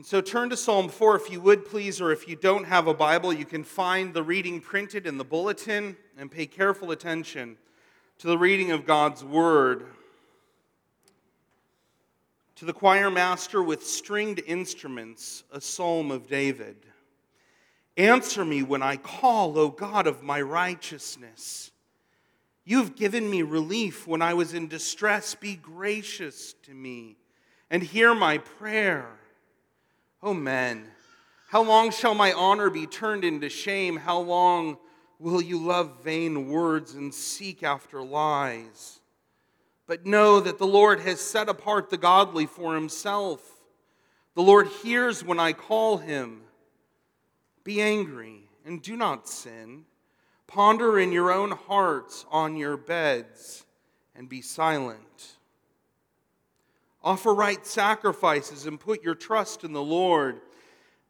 And so turn to Psalm 4 if you would, please, or if you don't have a Bible, you can find the reading printed in the bulletin and pay careful attention to the reading of God's Word. To the choir master with stringed instruments, a psalm of David. Answer me when I call, O God of my righteousness. You've given me relief when I was in distress. Be gracious to me and hear my prayer. O men, how long shall my honor be turned into shame? How long will you love vain words and seek after lies? But know that the Lord has set apart the godly for himself. The Lord hears when I call him. Be angry and do not sin. Ponder in your own hearts on your beds and be silent. Offer right sacrifices and put your trust in the Lord.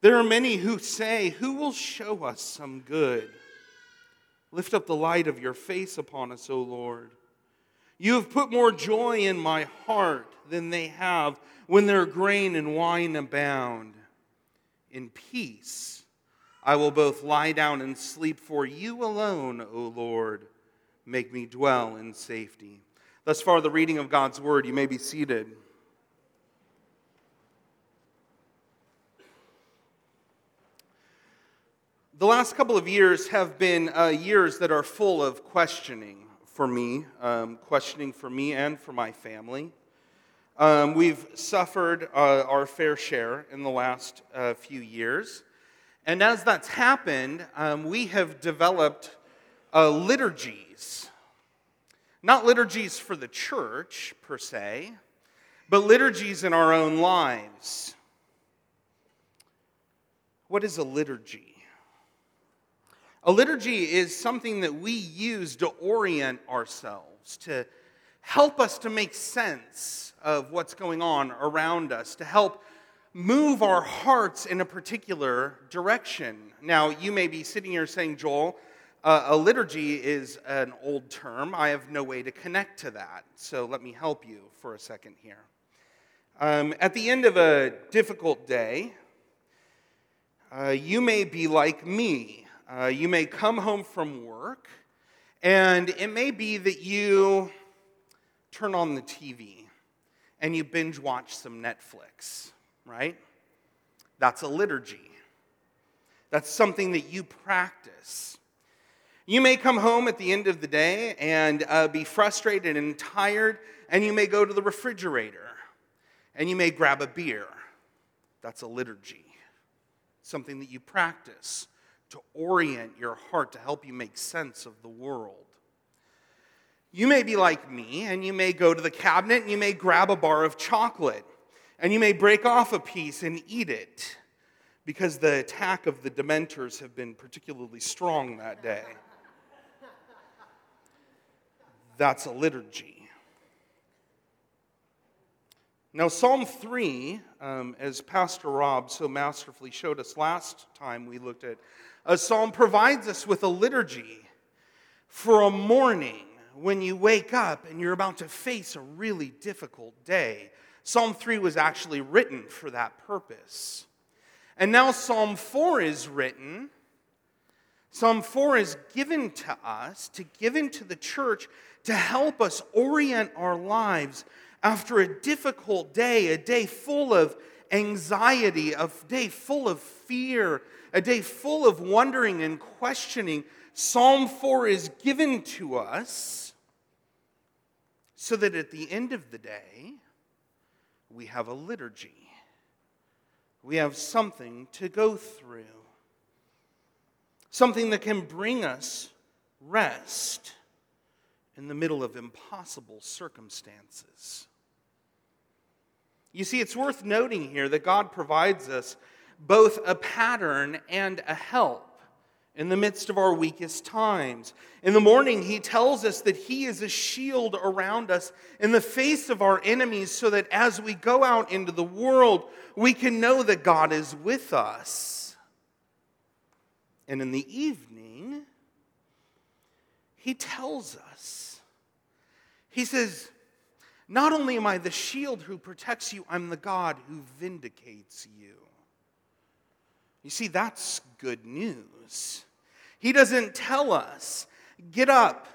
There are many who say, Who will show us some good? Lift up the light of your face upon us, O Lord. You have put more joy in my heart than they have when their grain and wine abound. In peace, I will both lie down and sleep, for you alone, O Lord, make me dwell in safety. Thus far, the reading of God's word. You may be seated. The last couple of years have been uh, years that are full of questioning for me, um, questioning for me and for my family. Um, we've suffered uh, our fair share in the last uh, few years. And as that's happened, um, we have developed uh, liturgies. Not liturgies for the church, per se, but liturgies in our own lives. What is a liturgy? A liturgy is something that we use to orient ourselves, to help us to make sense of what's going on around us, to help move our hearts in a particular direction. Now, you may be sitting here saying, Joel, uh, a liturgy is an old term. I have no way to connect to that. So let me help you for a second here. Um, at the end of a difficult day, uh, you may be like me. Uh, you may come home from work, and it may be that you turn on the TV and you binge watch some Netflix right? That's a liturgy. That's something that you practice. You may come home at the end of the day and uh, be frustrated and tired, and you may go to the refrigerator and you may grab a beer. That's a liturgy, something that you practice to orient your heart to help you make sense of the world. You may be like me, and you may go to the cabinet and you may grab a bar of chocolate and you may break off a piece and eat it because the attack of the Dementors have been particularly strong that day. That's a liturgy. Now, Psalm 3, um, as Pastor Rob so masterfully showed us last time we looked at, a psalm provides us with a liturgy for a morning when you wake up and you're about to face a really difficult day Psalm 3 was actually written for that purpose. And now Psalm 4 is written. Psalm 4 is given to us, to given to the church to help us orient our lives after a difficult day, a day full of anxiety, a day full of fear, a day full of wondering and questioning. Psalm 4 is given to us so that at the end of the day, we have a liturgy. We have something to go through, something that can bring us rest in the middle of impossible circumstances. You see, it's worth noting here that God provides us both a pattern and a help in the midst of our weakest times. In the morning, he tells us that he is a shield around us in the face of our enemies, so that as we go out into the world, we can know that God is with us. And in the evening, he tells us, he says, Not only am I the shield who protects you, I'm the God who vindicates you. You see, that's good news. He doesn't tell us, get up,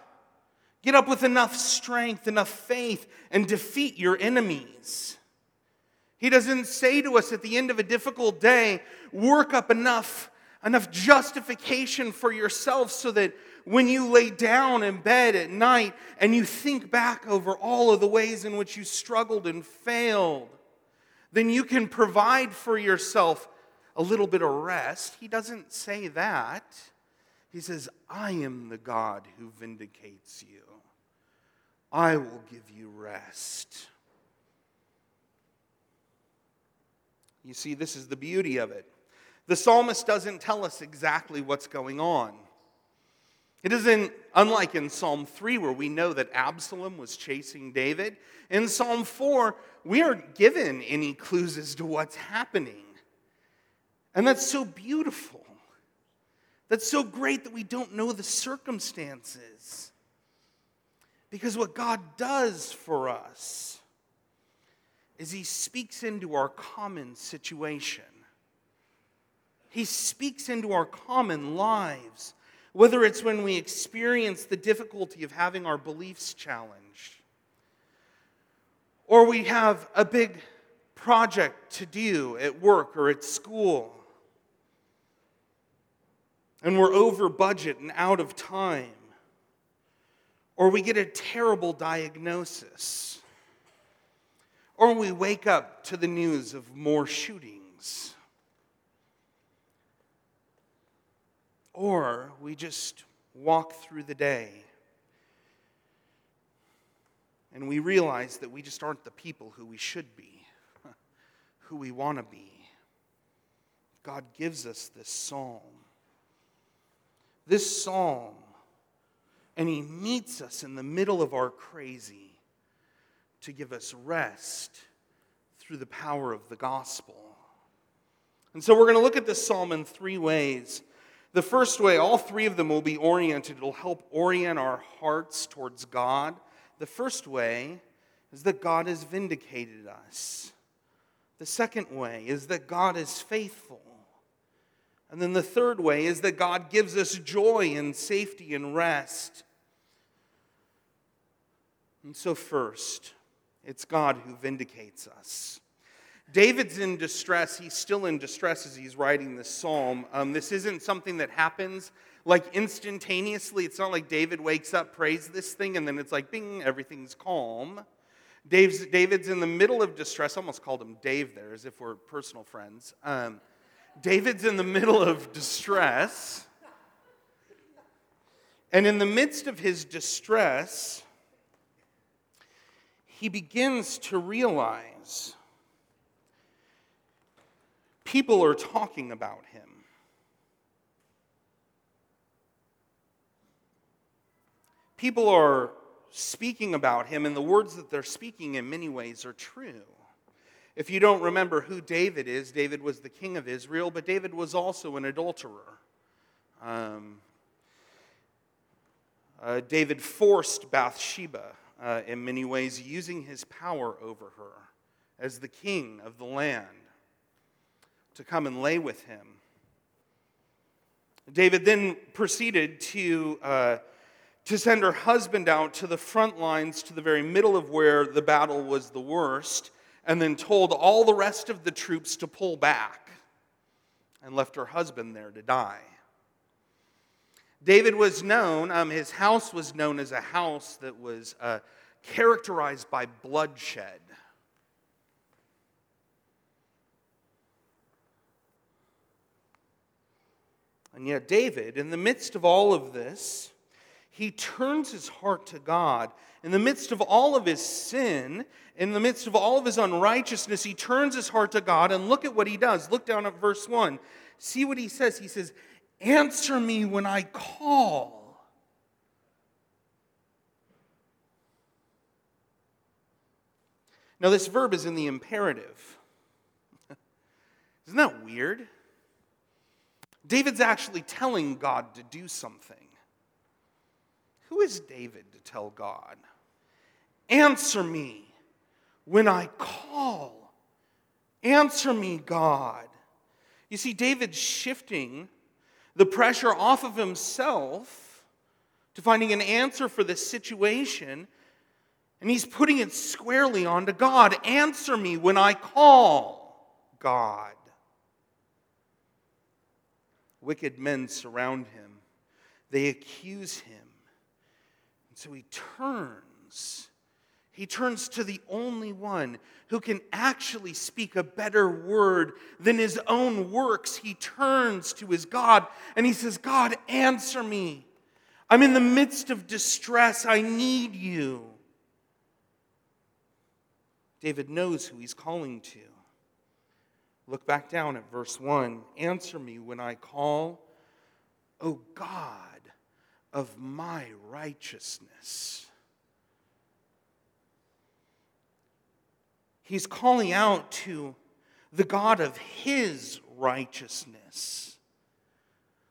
get up with enough strength, enough faith, and defeat your enemies. He doesn't say to us at the end of a difficult day, work up enough, enough justification for yourself so that when you lay down in bed at night and you think back over all of the ways in which you struggled and failed, then you can provide for yourself a little bit of rest. He doesn't say that. He says, I am the God who vindicates you. I will give you rest. You see, this is the beauty of it. The psalmist doesn't tell us exactly what's going on. It isn't unlike in Psalm 3, where we know that Absalom was chasing David. In Psalm 4, we aren't given any clues as to what's happening. And that's so beautiful. That's so great that we don't know the circumstances. Because what God does for us is He speaks into our common situation. He speaks into our common lives, whether it's when we experience the difficulty of having our beliefs challenged, or we have a big project to do at work or at school, and we're over budget and out of time, or we get a terrible diagnosis, or we wake up to the news of more shootings, or we just walk through the day and we realize that we just aren't the people who we should be, who we want to be. God gives us this psalm this psalm, and he meets us in the middle of our crazy to give us rest through the power of the gospel. And so we're going to look at this psalm in three ways. The first way, all three of them will be oriented, it'll help orient our hearts towards God. The first way is that God has vindicated us. The second way is that God is faithful. And then the third way is that God gives us joy and safety and rest. And so, first, it's God who vindicates us. David's in distress. He's still in distress as he's writing this psalm. Um, this isn't something that happens like instantaneously. It's not like David wakes up, prays this thing, and then it's like, bing, everything's calm. Dave's, David's in the middle of distress. I almost called him Dave there, as if we're personal friends. Um, David's in the middle of distress. And in the midst of his distress, he begins to realize people are talking about him. People are speaking about him, and the words that they're speaking in many ways are true. If you don't remember who David is, David was the king of Israel, but David was also an adulterer. Um, uh, David forced Bathsheba uh, in many ways, using his power over her as the king of the land to come and lay with him. David then proceeded to, uh, to send her husband out to the front lines, to the very middle of where the battle was the worst, and then told all the rest of the troops to pull back and left her husband there to die. David was known, um, his house was known as a house that was uh, characterized by bloodshed. And yet, David, in the midst of all of this, he turns his heart to God. In the midst of all of his sin, in the midst of all of his unrighteousness, he turns his heart to God. And look at what he does. Look down at verse 1. See what he says. He says, Answer me when I call. Now, this verb is in the imperative. Isn't that weird? David's actually telling God to do something. Who is David to tell God? Answer me when I call. Answer me, God. You see, David's shifting the pressure off of himself to finding an answer for this situation, and he's putting it squarely onto God. Answer me when I call, God. Wicked men surround him, they accuse him. So he turns. He turns to the only one who can actually speak a better word than his own works. He turns to his God and he says, God, answer me. I'm in the midst of distress. I need you. David knows who he's calling to. Look back down at verse 1. Answer me when I call, O God of my righteousness. He's calling out to the God of his righteousness,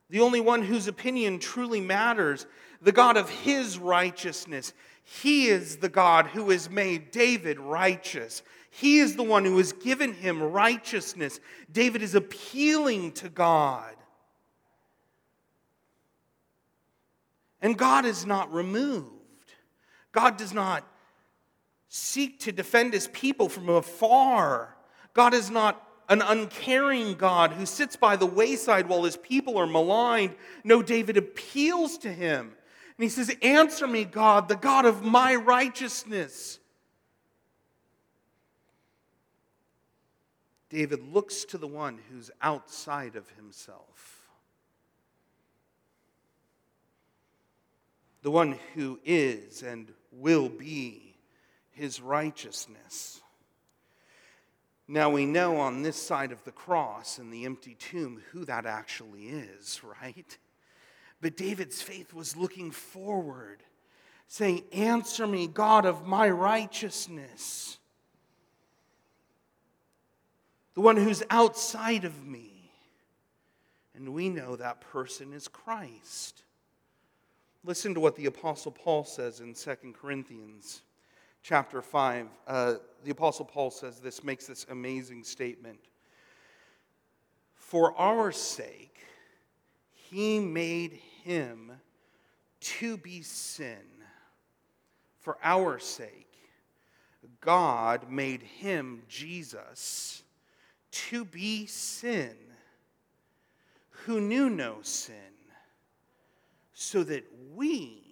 the only one whose opinion truly matters, the God of his righteousness. He is the God who has made David righteous. He is the one who has given him righteousness. David is appealing to God. And God is not removed. God does not seek to defend his people from afar. God is not an uncaring God who sits by the wayside while his people are maligned. No, David appeals to him. And he says, Answer me, God, the God of my righteousness. David looks to the one who's outside of himself, the one who is and will be his righteousness. Now we know on this side of the cross and the empty tomb who that actually is, right? But David's faith was looking forward, saying, Answer me, God of my righteousness the one who's outside of me. And we know that person is Christ. Listen to what the Apostle Paul says in 2 Corinthians chapter 5. Uh, the Apostle Paul says this, makes this amazing statement. For our sake, he made him to be sin. For our sake, God made him, Jesus, to be sin, who knew no sin, so that we,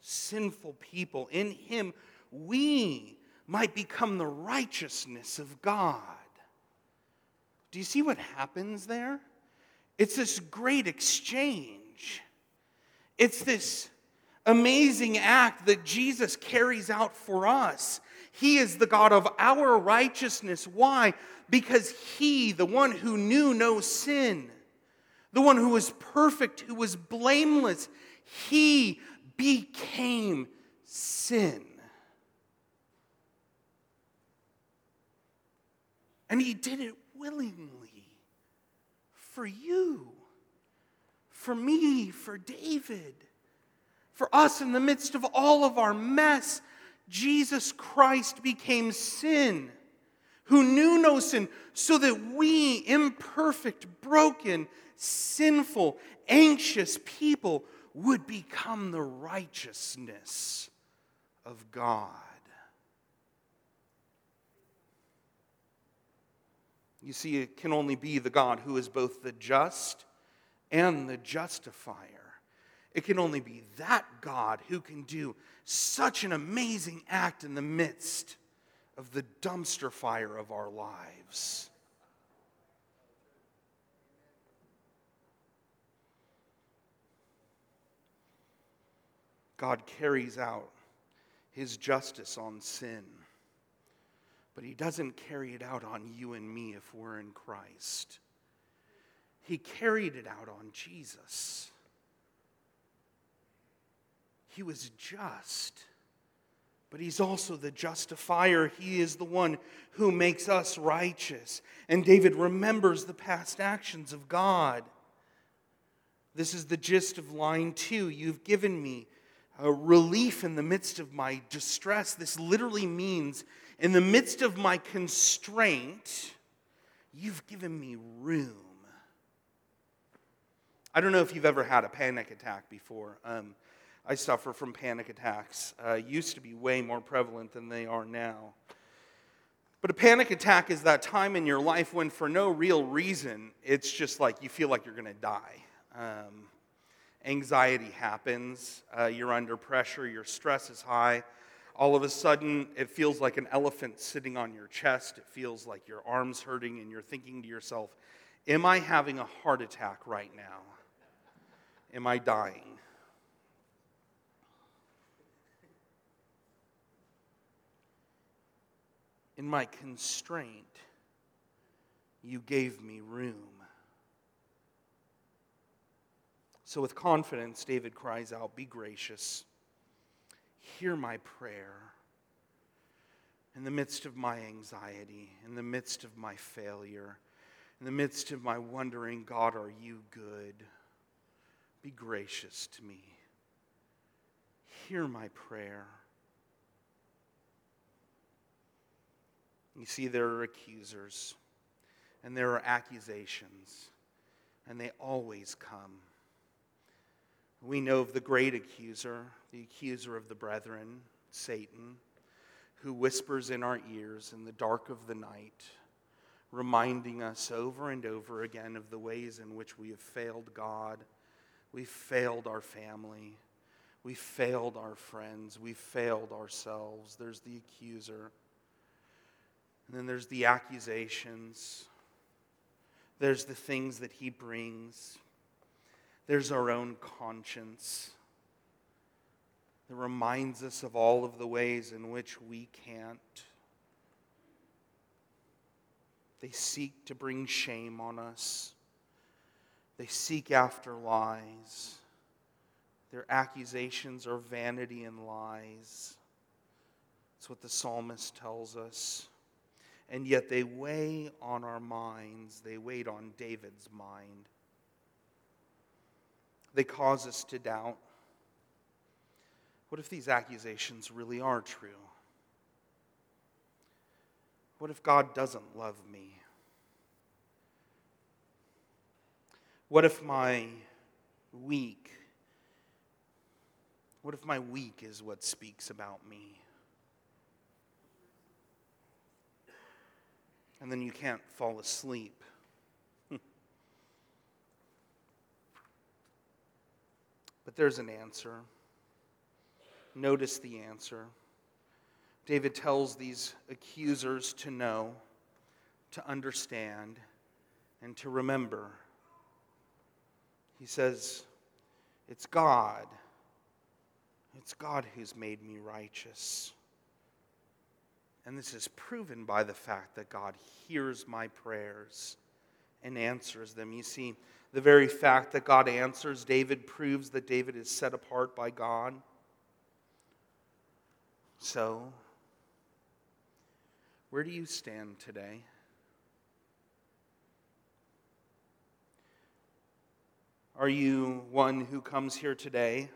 sinful people, in him, we might become the righteousness of God. Do you see what happens there? It's this great exchange. It's this amazing act that Jesus carries out for us. He is the God of our righteousness. Why? Because He, the one who knew no sin, the one who was perfect, who was blameless, He became sin. And He did it willingly for you, for me, for David, for us in the midst of all of our mess Jesus Christ became sin, who knew no sin, so that we, imperfect, broken, sinful, anxious people, would become the righteousness of God. You see, it can only be the God who is both the just and the justifier. It can only be that God who can do such an amazing act in the midst of the dumpster fire of our lives. God carries out his justice on sin, but he doesn't carry it out on you and me if we're in Christ. He carried it out on Jesus. He was just, but He's also the justifier. He is the one who makes us righteous. And David remembers the past actions of God. This is the gist of line two. You've given me a relief in the midst of my distress. This literally means, in the midst of my constraint, you've given me room. I don't know if you've ever had a panic attack before. Um, I suffer from panic attacks. Uh, used to be way more prevalent than they are now. But a panic attack is that time in your life when, for no real reason, it's just like you feel like you're going to die. Um, anxiety happens, uh, you're under pressure, your stress is high. All of a sudden, it feels like an elephant sitting on your chest. It feels like your arm's hurting, and you're thinking to yourself, Am I having a heart attack right now? Am I dying? In my constraint, you gave me room. So, with confidence, David cries out, Be gracious, hear my prayer. In the midst of my anxiety, in the midst of my failure, in the midst of my wondering, God, are you good? Be gracious to me. Hear my prayer. You see, there are accusers and there are accusations, and they always come. We know of the great accuser, the accuser of the brethren, Satan, who whispers in our ears in the dark of the night, reminding us over and over again of the ways in which we have failed God, we failed our family, we failed our friends, we failed ourselves. There's the accuser. And then there's the accusations. There's the things that he brings. There's our own conscience that reminds us of all of the ways in which we can't. They seek to bring shame on us. They seek after lies. Their accusations are vanity and lies. That's what the psalmist tells us and yet they weigh on our minds. They weighed on David's mind. They cause us to doubt. What if these accusations really are true? What if God doesn't love me? What if my weak, what if my weak is what speaks about me? and then you can't fall asleep. But there's an answer. Notice the answer. David tells these accusers to know, to understand, and to remember. He says, It's God. It's God who's made me righteous. And this is proven by the fact that God hears my prayers and answers them. You see, the very fact that God answers David proves that David is set apart by God. So, where do you stand today? Are you one who comes here today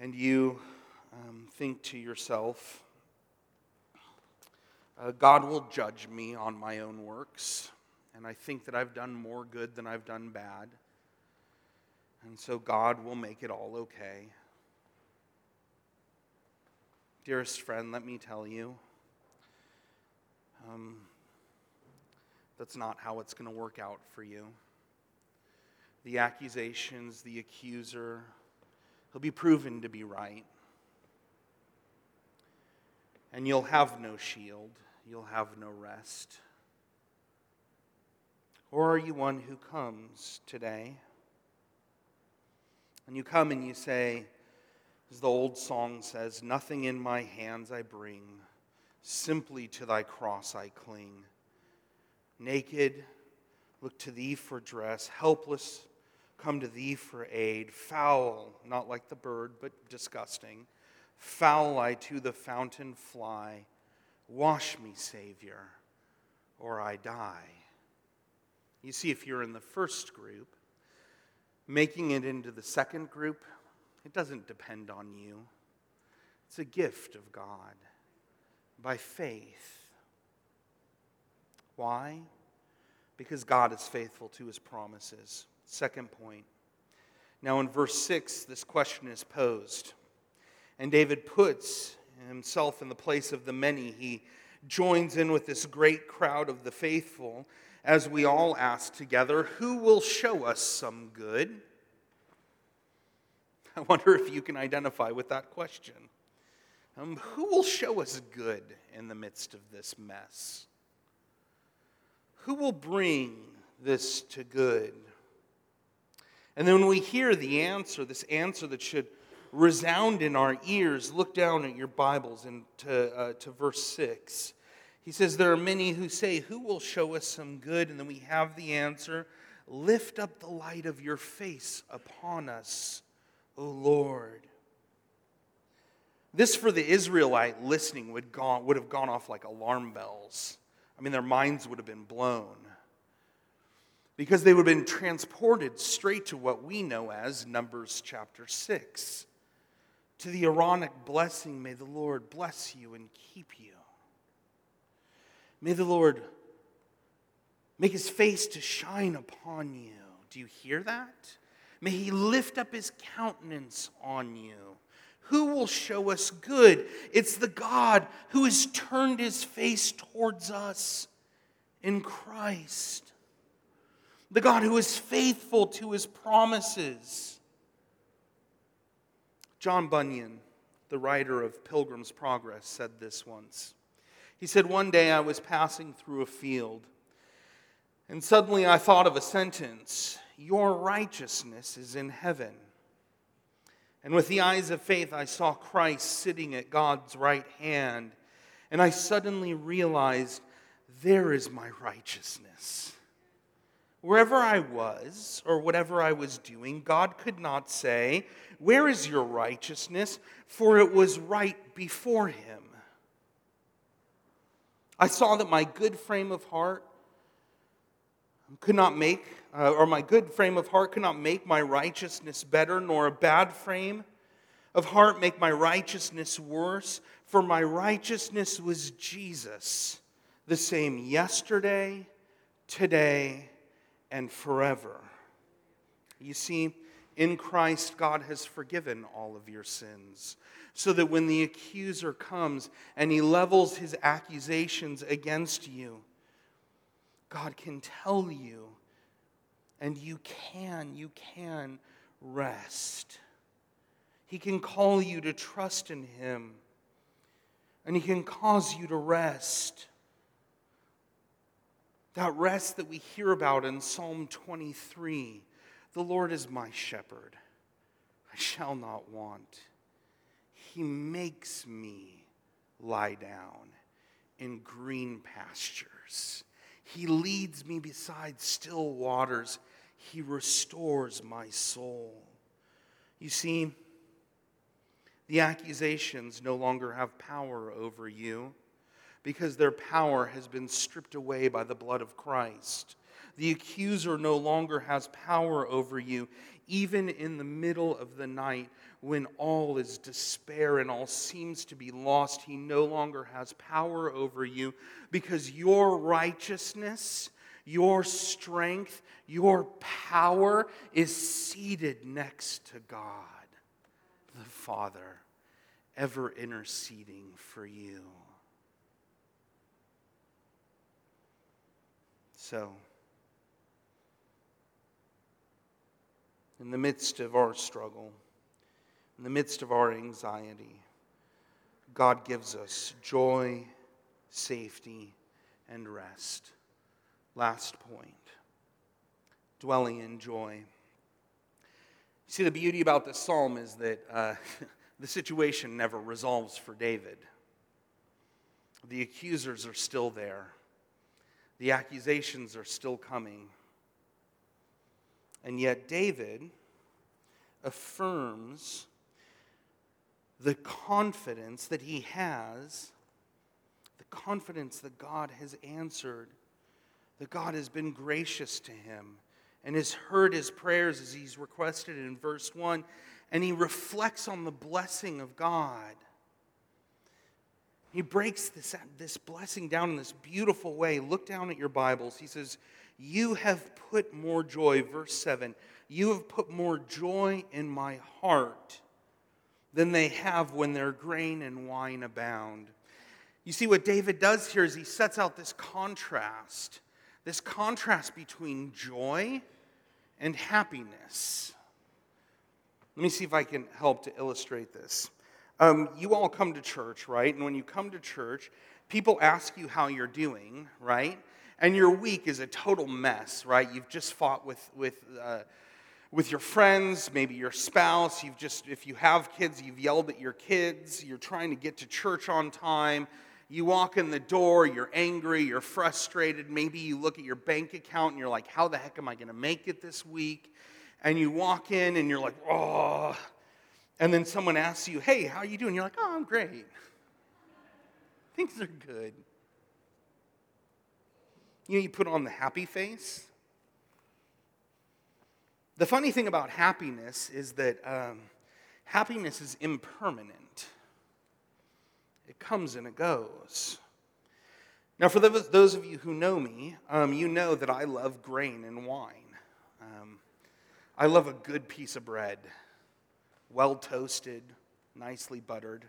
and you um, think to yourself, uh, God will judge me on my own works, and I think that I've done more good than I've done bad. And so God will make it all okay. Dearest friend, let me tell you um, that's not how it's going to work out for you. The accusations, the accuser, he'll be proven to be right. And you'll have no shield you'll have no rest? Or are you one who comes today? And you come and you say, as the old song says, Nothing in my hands I bring, simply to thy cross I cling. Naked, look to thee for dress, helpless, come to thee for aid, foul, not like the bird, but disgusting. Foul I to the fountain fly Wash me, Savior, or I die. You see, if you're in the first group, making it into the second group, it doesn't depend on you. It's a gift of God by faith. Why? Because God is faithful to his promises. Second point. Now, in verse 6, this question is posed. And David puts himself in the place of the many. He joins in with this great crowd of the faithful as we all ask together, Who will show us some good? I wonder if you can identify with that question. Um, who will show us good in the midst of this mess? Who will bring this to good? And then when we hear the answer, this answer that should resound in our ears, look down at your Bibles and to, uh, to verse 6. He says, There are many who say, Who will show us some good? And then we have the answer Lift up the light of your face upon us, O Lord. This, for the Israelite listening, would, gone, would have gone off like alarm bells. I mean, their minds would have been blown. Because they would have been transported straight to what we know as Numbers chapter 6. To the Aaronic blessing, may the Lord bless you and keep you. May the Lord make his face to shine upon you. Do you hear that? May he lift up his countenance on you. Who will show us good? It's the God who has turned his face towards us in Christ. The God who is faithful to his promises. John Bunyan, the writer of Pilgrim's Progress, said this once. He said, One day I was passing through a field, and suddenly I thought of a sentence Your righteousness is in heaven. And with the eyes of faith, I saw Christ sitting at God's right hand, and I suddenly realized there is my righteousness. Wherever I was or whatever I was doing, God could not say, Where is your righteousness? For it was right before Him. I saw that my good frame of heart could not make, uh, or my good frame of heart could not make my righteousness better, nor a bad frame of heart make my righteousness worse. For my righteousness was Jesus, the same yesterday, today, and forever. You see, in Christ, God has forgiven all of your sins. So that when the accuser comes and he levels his accusations against you, God can tell you, and you can, you can rest. He can call you to trust in Him, and He can cause you to rest. That rest that we hear about in Psalm 23 the Lord is my shepherd, I shall not want. He makes me lie down in green pastures. He leads me beside still waters. He restores my soul. You see, the accusations no longer have power over you because their power has been stripped away by the blood of Christ. The accuser no longer has power over you, even in the middle of the night when all is despair and all seems to be lost, he no longer has power over you because your righteousness, your strength, your power is seated next to God, the Father, ever interceding for you. So, in the midst of our struggle, in the midst of our anxiety, God gives us joy, safety, and rest. Last point dwelling in joy. See, the beauty about this psalm is that uh, the situation never resolves for David. The accusers are still there, the accusations are still coming. And yet, David affirms the confidence that he has, the confidence that God has answered, that God has been gracious to him and has heard his prayers as he's requested in verse 1, and he reflects on the blessing of God. He breaks this, this blessing down in this beautiful way. Look down at your Bibles. He says, You have put more joy, verse 7, you have put more joy in my heart than they have when their grain and wine abound. You see, what David does here is he sets out this contrast, this contrast between joy and happiness. Let me see if I can help to illustrate this. Um, you all come to church, right? And when you come to church, people ask you how you're doing, right? And your week is a total mess, right? You've just fought with, with, uh, with your friends, maybe your spouse. You've just, if you have kids, you've yelled at your kids. You're trying to get to church on time. You walk in the door, you're angry, you're frustrated. Maybe you look at your bank account and you're like, how the heck am I going to make it this week? And you walk in and you're like, oh. And then someone asks you, hey, how are you doing? You're like, oh, I'm great. Things are good. You know, you put on the happy face. The funny thing about happiness is that um, happiness is impermanent it comes and it goes. Now, for those of you who know me, um, you know that I love grain and wine. Um, I love a good piece of bread, well toasted, nicely buttered.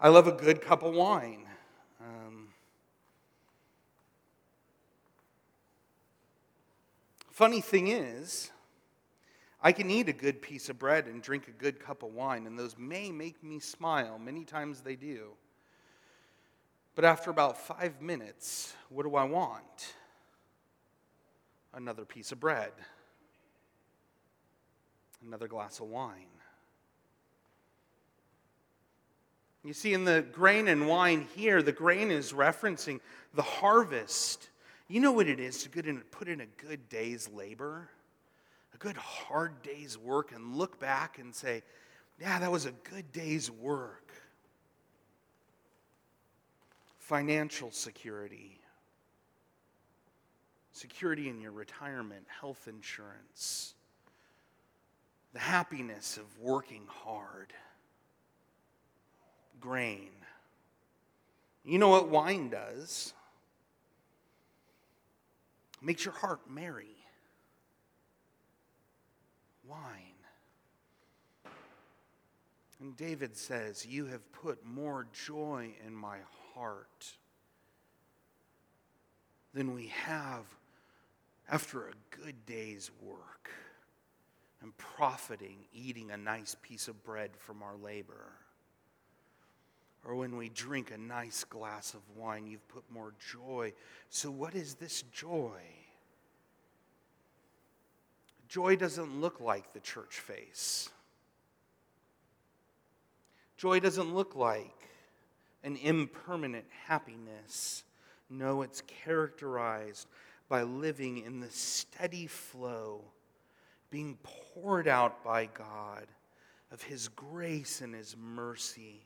I love a good cup of wine. Um, funny thing is, I can eat a good piece of bread and drink a good cup of wine, and those may make me smile. Many times they do. But after about five minutes, what do I want? Another piece of bread, another glass of wine. You see, in the grain and wine here, the grain is referencing the harvest. You know what it is to put in a good day's labor? a good hard day's work and look back and say, yeah, that was a good day's work. Financial security, security in your retirement, health insurance, the happiness of working hard, grain. You know what wine does? makes your heart merry wine. And David says, You have put more joy in my heart than we have after a good day's work and profiting eating a nice piece of bread from our labor. Or when we drink a nice glass of wine, you've put more joy. So, what is this joy? Joy doesn't look like the church face. Joy doesn't look like an impermanent happiness. No, it's characterized by living in the steady flow, being poured out by God of His grace and His mercy.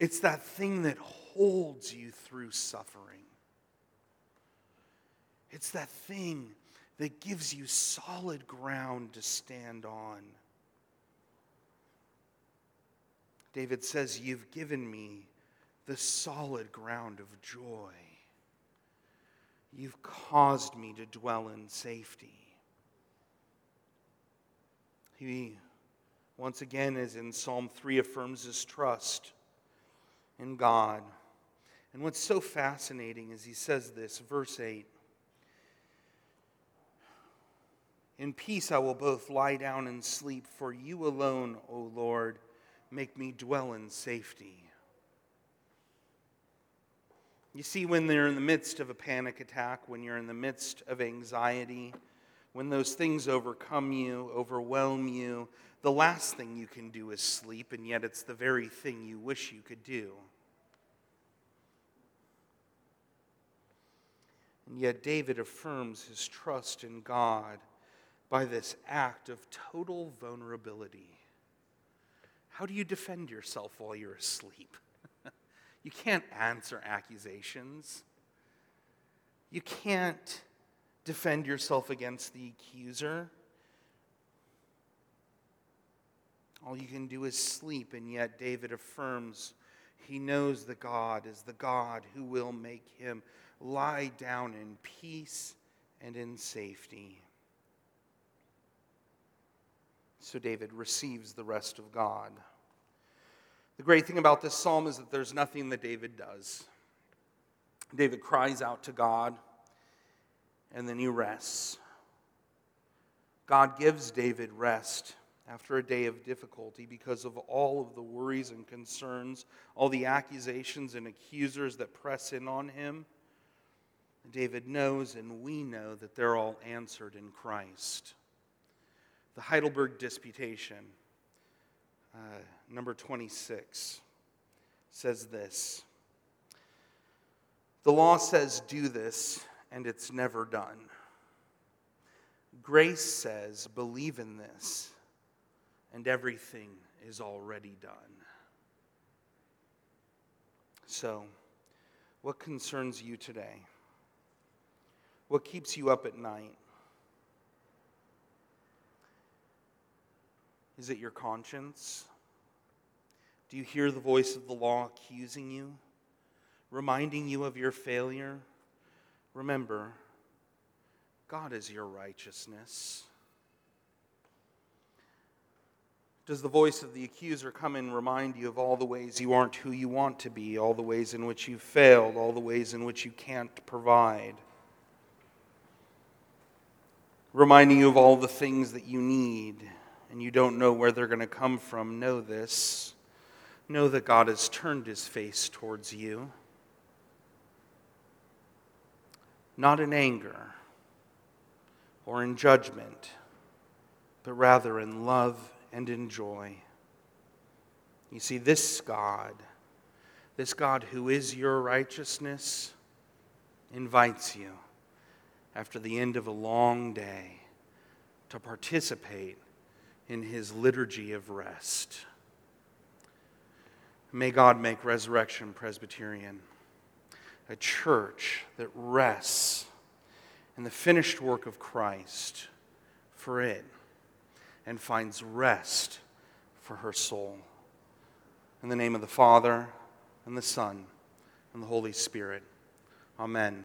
It's that thing that holds you through suffering. It's that thing that gives you solid ground to stand on. David says, You've given me the solid ground of joy. You've caused me to dwell in safety. He, once again, as in Psalm 3, affirms his trust in God. And what's so fascinating is he says this, verse 8 In peace I will both lie down and sleep, for you alone, O Lord, make me dwell in safety. You see, when they're in the midst of a panic attack, when you're in the midst of anxiety, when those things overcome you, overwhelm you, the last thing you can do is sleep, and yet it's the very thing you wish you could do. And yet, David affirms his trust in God by this act of total vulnerability. How do you defend yourself while you're asleep? You can't answer accusations. You can't defend yourself against the accuser. All you can do is sleep, and yet David affirms He knows the God is the God who will make him lie down in peace and in safety. So David receives the rest of God. The great thing about this psalm is that there's nothing that David does. David cries out to God and then he rests. God gives David rest after a day of difficulty because of all of the worries and concerns, all the accusations and accusers that press in on him. David knows and we know that they're all answered in Christ. The Heidelberg Disputation, uh, number 26, says this The law says, do this, and it's never done. Grace says, believe in this, and everything is already done. So, what concerns you today? What keeps you up at night? Is it your conscience? Do you hear the voice of the law accusing you, reminding you of your failure? Remember, God is your righteousness. Does the voice of the accuser come and remind you of all the ways you aren't who you want to be, all the ways in which you failed, all the ways in which you can't provide? Reminding you of all the things that you need and you don't know where they're going to come from, know this. Know that God has turned his face towards you. Not in anger or in judgment, but rather in love and in joy. You see, this God, this God who is your righteousness, invites you after the end of a long day to participate in his liturgy of rest. May God make Resurrection Presbyterian a church that rests in the finished work of Christ for it and finds rest for her soul. In the name of the Father, and the Son, and the Holy Spirit. Amen.